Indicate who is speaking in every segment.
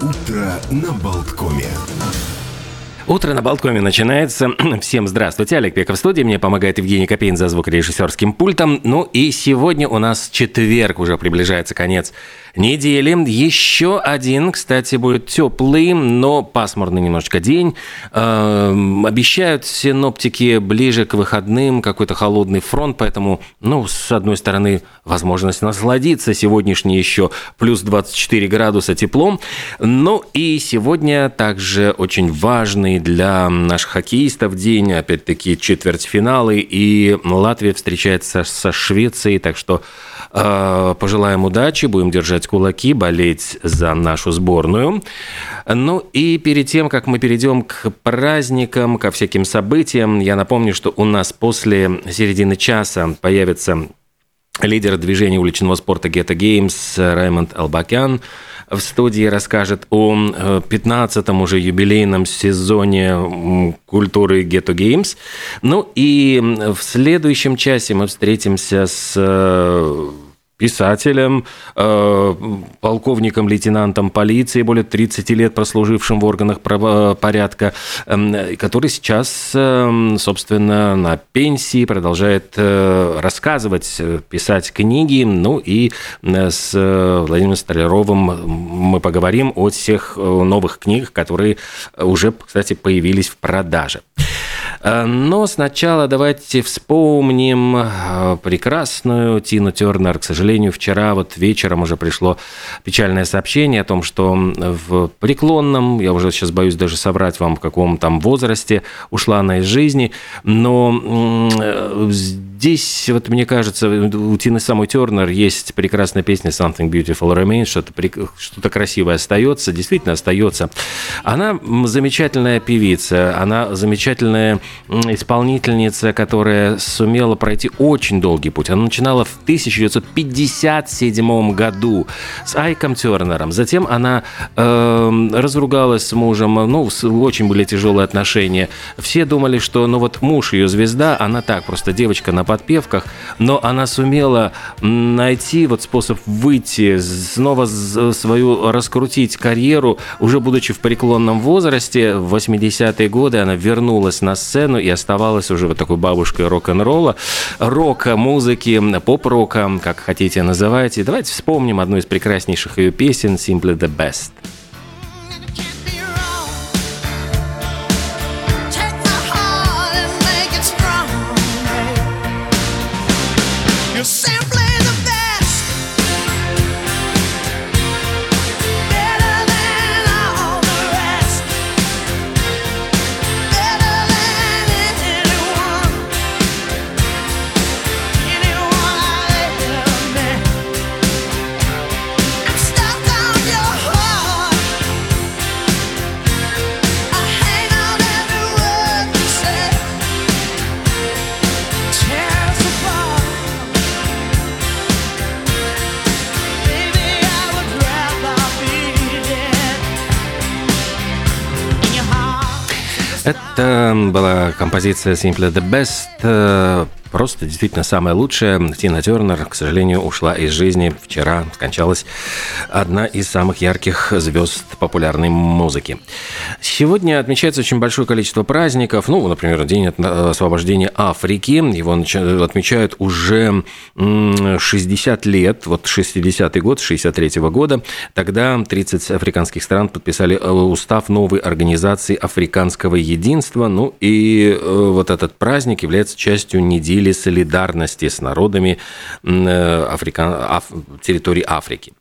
Speaker 1: Утро на Болткоме.
Speaker 2: Утро на Болткоме начинается. Всем здравствуйте. Олег Пеков в студии. Мне помогает Евгений Копейн за звукорежиссерским пультом. Ну и сегодня у нас четверг, уже приближается конец недели. Еще один, кстати, будет теплый, но пасмурный немножечко день. Эм, обещают синоптики ближе к выходным какой-то холодный фронт, поэтому, ну, с одной стороны, возможность насладиться сегодняшней еще плюс 24 градуса теплом. Ну и сегодня также очень важный для наших хоккеистов. День, опять-таки четвертьфиналы, и Латвия встречается со Швецией, так что э, пожелаем удачи, будем держать кулаки, болеть за нашу сборную. Ну и перед тем, как мы перейдем к праздникам, ко всяким событиям, я напомню, что у нас после середины часа появится лидер движения уличного спорта Geta Games Раймонд Албакян в студии расскажет о 15-м э, уже юбилейном сезоне культуры Ghetto Games. Ну и в следующем часе мы встретимся с э, писателем, э, полковником, лейтенантом полиции, более 30 лет прослужившим в органах правопорядка, эм, который сейчас, эм, собственно, на пенсии продолжает э, рассказывать, писать книги. Ну и э, с Владимиром Столяровым мы поговорим о всех новых книгах, которые уже, кстати, появились в продаже. Э, но сначала давайте вспомним э, прекрасную Тину Тернер. К сожалению, вчера вот вечером уже пришло печальное сообщение о том, что в преклонном, я уже сейчас боюсь даже соврать вам, в каком там возрасте ушла она из жизни, но э, здесь, вот мне кажется, у Тины самой Тернер есть прекрасная песня «Something Beautiful Remains», что-то, что-то красивое остается, действительно остается. Она замечательная певица, она замечательная исполнительница, которая сумела пройти очень долгий путь. Она начинала в 1957 году с Айком Тернером. Затем она э, разругалась с мужем, ну, очень были тяжелые отношения. Все думали, что, ну, вот муж ее звезда, она так, просто девочка на подпевках, но она сумела найти вот способ выйти, снова свою раскрутить карьеру, уже будучи в преклонном возрасте, в 80-е годы она вернулась на сцену и оставалась уже вот такой бабушкой рок-н-ролла, рока, музыки, поп-рока, как хотите называйте. Давайте вспомним одну из прекраснейших ее песен «Simply the Best». Была композиция Simply the Best э, просто действительно самое лучшее. Тина Тернер, к сожалению, ушла из жизни. Вчера скончалась одна из самых ярких звезд популярной музыки. Сегодня отмечается очень большое количество праздников. Ну, например, День освобождения Африки. Его отмечают уже 60 лет. Вот 60-й год, 63 -го года. Тогда 30 африканских стран подписали э, устав новой организации африканского единства. Ну и э, вот этот праздник является частью недели или солидарности с народами э, Африка... Аф... территории Африки.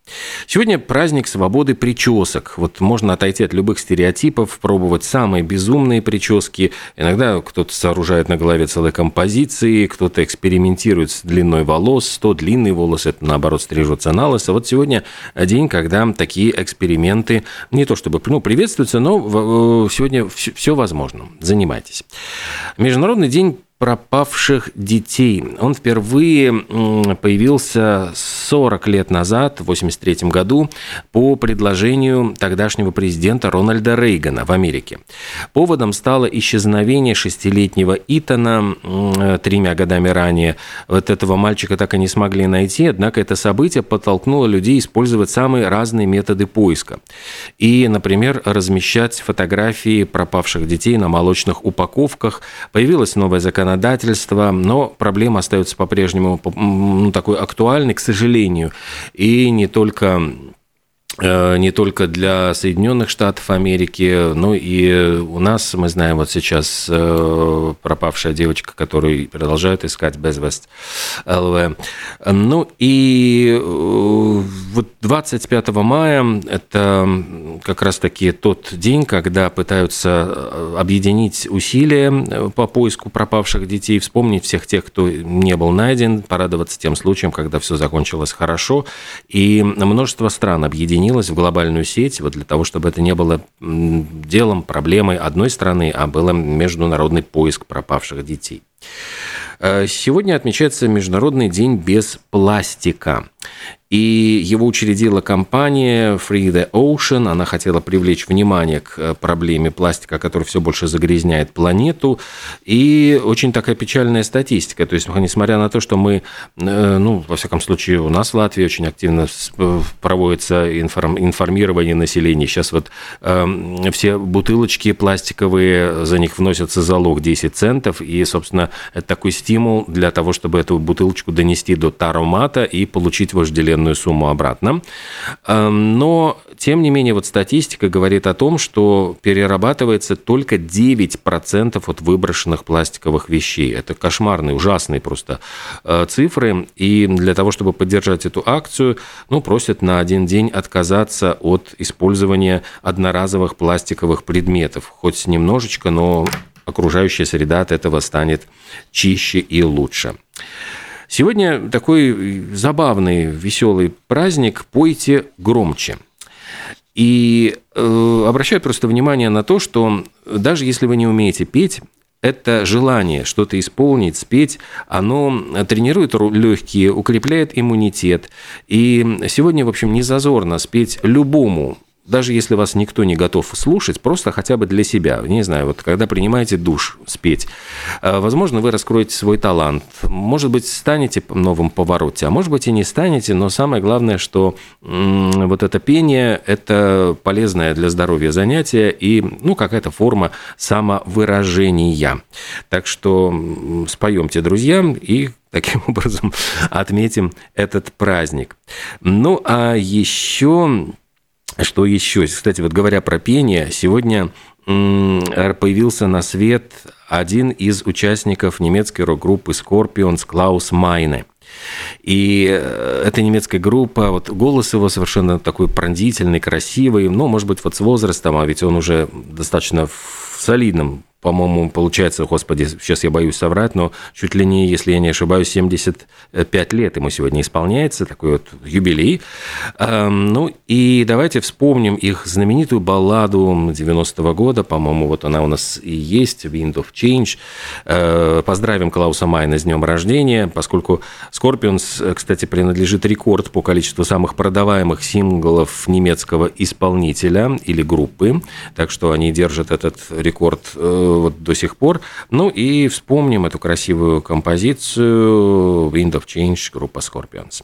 Speaker 2: Сегодня праздник свободы причесок. Вот можно отойти от любых стереотипов, пробовать самые безумные прически. Иногда кто-то сооружает на голове целые композиции, кто-то экспериментирует с длиной волос, то длинные волосы, это наоборот стрижутся на лысо. Вот сегодня день, когда такие эксперименты не то чтобы ну, приветствуются, но сегодня все возможно. Занимайтесь. Международный день пропавших детей. Он впервые появился 40 лет назад, в 1983 году, по предложению тогдашнего президента Рональда Рейгана в Америке. Поводом стало исчезновение шестилетнего Итана тремя годами ранее. Вот этого мальчика так и не смогли найти, однако это событие подтолкнуло людей использовать самые разные методы поиска. И, например, размещать фотографии пропавших детей на молочных упаковках. Появилось новое законодательство законодательства, но проблема остается по-прежнему ну, такой актуальной, к сожалению. И не только не только для Соединенных Штатов Америки, но и у нас, мы знаем, вот сейчас э, пропавшая девочка, которую продолжают искать Безвест ЛВ. Ну и э, вот 25 мая это как раз-таки тот день, когда пытаются объединить усилия по поиску пропавших детей, вспомнить всех тех, кто не был найден, порадоваться тем случаем, когда все закончилось хорошо. И множество стран объединилось объединилась в глобальную сеть вот для того, чтобы это не было делом, проблемой одной страны, а было международный поиск пропавших детей. Э, сегодня отмечается Международный день без пластика. И его учредила компания Free the Ocean. Она хотела привлечь внимание к э, проблеме пластика, который все больше загрязняет планету. И очень такая печальная статистика. То есть, несмотря на то, что мы, э, ну, во всяком случае, у нас в Латвии очень активно э, проводится информирование населения. Сейчас вот э, все бутылочки пластиковые, за них вносятся залог 10 центов. И, собственно, это такой стимул для того, чтобы эту бутылочку донести до таромата и получить вожделенную сумму обратно. Эм, но, тем не менее, вот статистика говорит о том, что перерабатывается только 9% от выброшенных пластиковых вещей. Это кошмарные, ужасные просто э, цифры. И для того, чтобы поддержать эту акцию, ну, просят на один день отказаться от использования одноразовых пластиковых предметов. Хоть немножечко, но окружающая среда от этого станет чище и лучше. Сегодня такой забавный, веселый праздник «Пойте громче». И э, обращаю просто внимание на то, что даже если вы не умеете петь, это желание что-то исполнить, спеть, оно тренирует легкие, укрепляет иммунитет. И сегодня, в общем, не зазорно спеть любому даже если вас никто не готов слушать, просто хотя бы для себя, не знаю, вот когда принимаете душ спеть, э, возможно, вы раскроете свой талант, может быть, станете новым повороте, а может быть и не станете, но самое главное, что вот это пение – это полезное для здоровья занятие и, ну, какая-то форма самовыражения. Так что споемте, друзья, и таким образом отметим этот праздник. Ну, а еще что еще? Кстати, вот говоря про пение, сегодня появился на свет один из участников немецкой рок-группы Scorpions Клаус Майне. И э, эта немецкая группа, вот голос его совершенно такой пронзительный, красивый, ну, может быть, вот с возрастом, а ведь он уже достаточно в солидном по-моему, получается, господи, сейчас я боюсь соврать, но чуть ли не, если я не ошибаюсь, 75 лет ему сегодня исполняется, такой вот юбилей. Ну и давайте вспомним их знаменитую балладу 90-го года, по-моему, вот она у нас и есть, Wind of Change. Э, поздравим Клауса Майна с днем рождения, поскольку Scorpions, кстати, принадлежит рекорд по количеству самых продаваемых синглов немецкого исполнителя или группы, так что они держат этот рекорд э, вот до сих пор. Ну и вспомним эту красивую композицию Wind of Change группа Scorpions.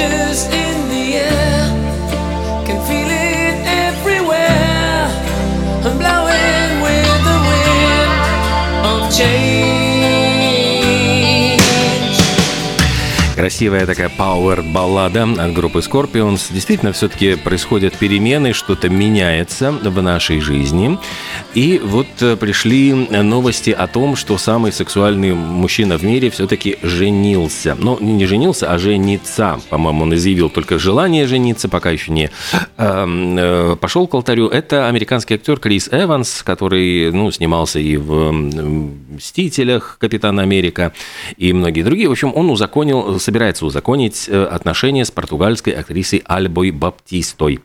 Speaker 3: just
Speaker 2: Красивая такая пауэр-баллада от группы Scorpions. Действительно, все-таки происходят перемены, что-то меняется в нашей жизни. И вот э, пришли новости о том, что самый сексуальный мужчина в мире все-таки женился. Но не женился, а жениться. По-моему, он изъявил только желание жениться, пока еще не эм, э, пошел к алтарю. Это американский актер Крис Эванс, который ну, снимался и в «Мстителях», «Капитан Америка» и многие другие. В общем, он узаконил собирается узаконить э, отношения с португальской актрисой Альбой Баптистой.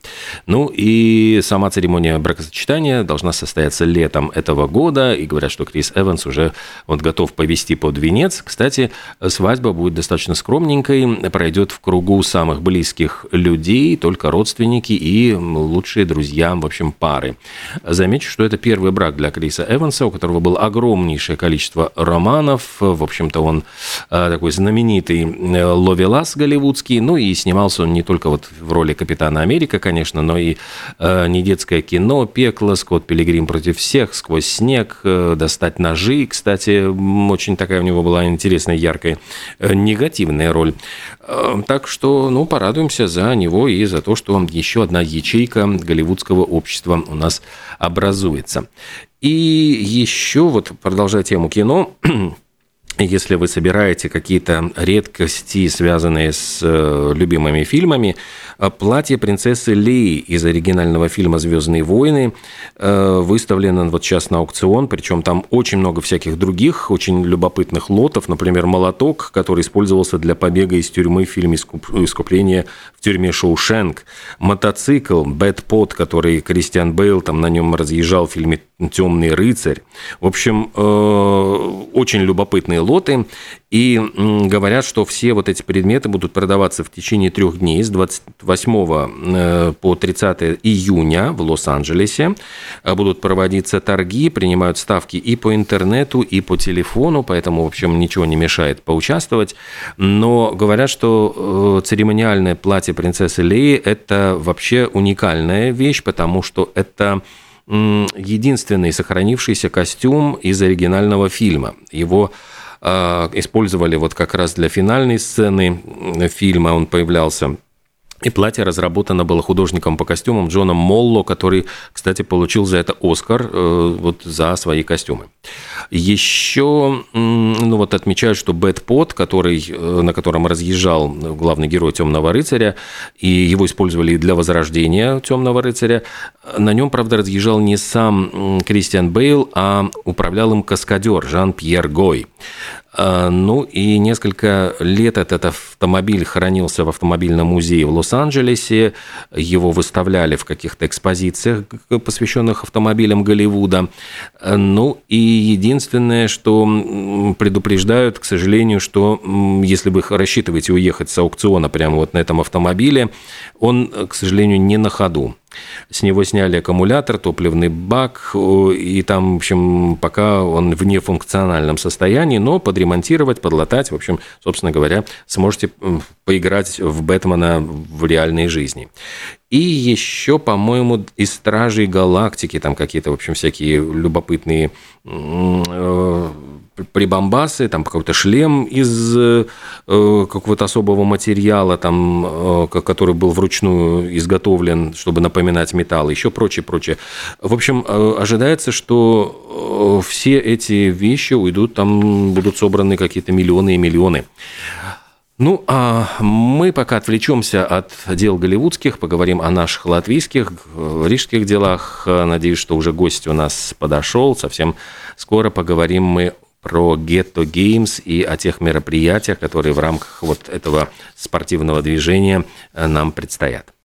Speaker 2: Ну и сама церемония бракосочетания должна состояться летом этого года, и говорят, что Крис Эванс уже вот готов повести под венец. Кстати, свадьба будет достаточно скромненькой, пройдет в кругу самых близких людей, только родственники и лучшие друзья, в общем, пары. Замечу, что это первый брак для Криса Эванса, у которого было огромнейшее количество романов. В общем-то, он э, такой знаменитый Ловелас голливудский, ну и снимался он не только вот в роли Капитана Америка, конечно, но и э, недетское кино, пекло, Скотт Пилигрим против всех, сквозь снег, э, достать ножи, кстати, очень такая у него была интересная, яркая, э, негативная роль. Э, так что, ну, порадуемся за него и за то, что еще одна ячейка голливудского общества у нас образуется. И еще, вот продолжая тему кино, если вы собираете какие-то редкости, связанные с э, любимыми фильмами, э, платье принцессы Леи из оригинального фильма «Звездные войны» э, выставлено вот сейчас на аукцион, причем там очень много всяких других очень любопытных лотов, например, молоток, который использовался для побега из тюрьмы в фильме «Искупление в тюрьме Шоушенк», мотоцикл «Бэтпот», который Кристиан Бейл там на нем разъезжал в фильме «Темный рыцарь». В общем, очень любопытные лоты, и говорят, что все вот эти предметы будут продаваться в течение трех дней с 28 э, по 30 июня в Лос-Анджелесе. Э, будут проводиться торги, принимают ставки и по интернету, и по телефону, поэтому, в общем, ничего не мешает поучаствовать. Но говорят, что э, церемониальное платье принцессы Леи – это вообще уникальная вещь, потому что это единственный сохранившийся костюм из оригинального фильма. Его а, использовали вот как раз для финальной сцены фильма, он появлялся и платье разработано было художником по костюмам Джоном Молло, который, кстати, получил за это Оскар э, вот за свои костюмы. Еще, ну вот отмечают, что Бэт Пот, который, э, на котором разъезжал главный герой Темного рыцаря, и его использовали для возрождения Темного рыцаря, на нем, правда, разъезжал не сам Кристиан Бейл, а управлял им каскадер Жан-Пьер Гой. А, ну и несколько лет этот автомобиль хранился в автомобильном музее в Лос-Анджелесе. Его выставляли в каких-то экспозициях, посвященных автомобилям Голливуда. Ну и единственное, что предупреждают, к сожалению, что если вы рассчитываете уехать с аукциона прямо вот на этом автомобиле, он, к сожалению, не на ходу. С него сняли аккумулятор, топливный бак, и там, в общем, пока он в нефункциональном состоянии, но подремонтировать, подлатать, в общем, собственно говоря, сможете поиграть в Бэтмена в реальной жизни. И еще, по-моему, из Стражей Галактики, там какие-то, в общем, всякие любопытные э, прибамбасы, там какой-то шлем из э, какого-то особого материала, там, э, который был вручную изготовлен, чтобы напоминать металл, еще прочее, прочее. В общем, э, ожидается, что э, все эти вещи уйдут, там будут собраны какие-то миллионы и миллионы. Ну, а мы пока отвлечемся от дел голливудских, поговорим о наших латвийских, рижских делах. Надеюсь, что уже гость у нас подошел. Совсем скоро поговорим мы про Ghetto Games и о тех мероприятиях, которые в рамках вот этого спортивного движения нам предстоят.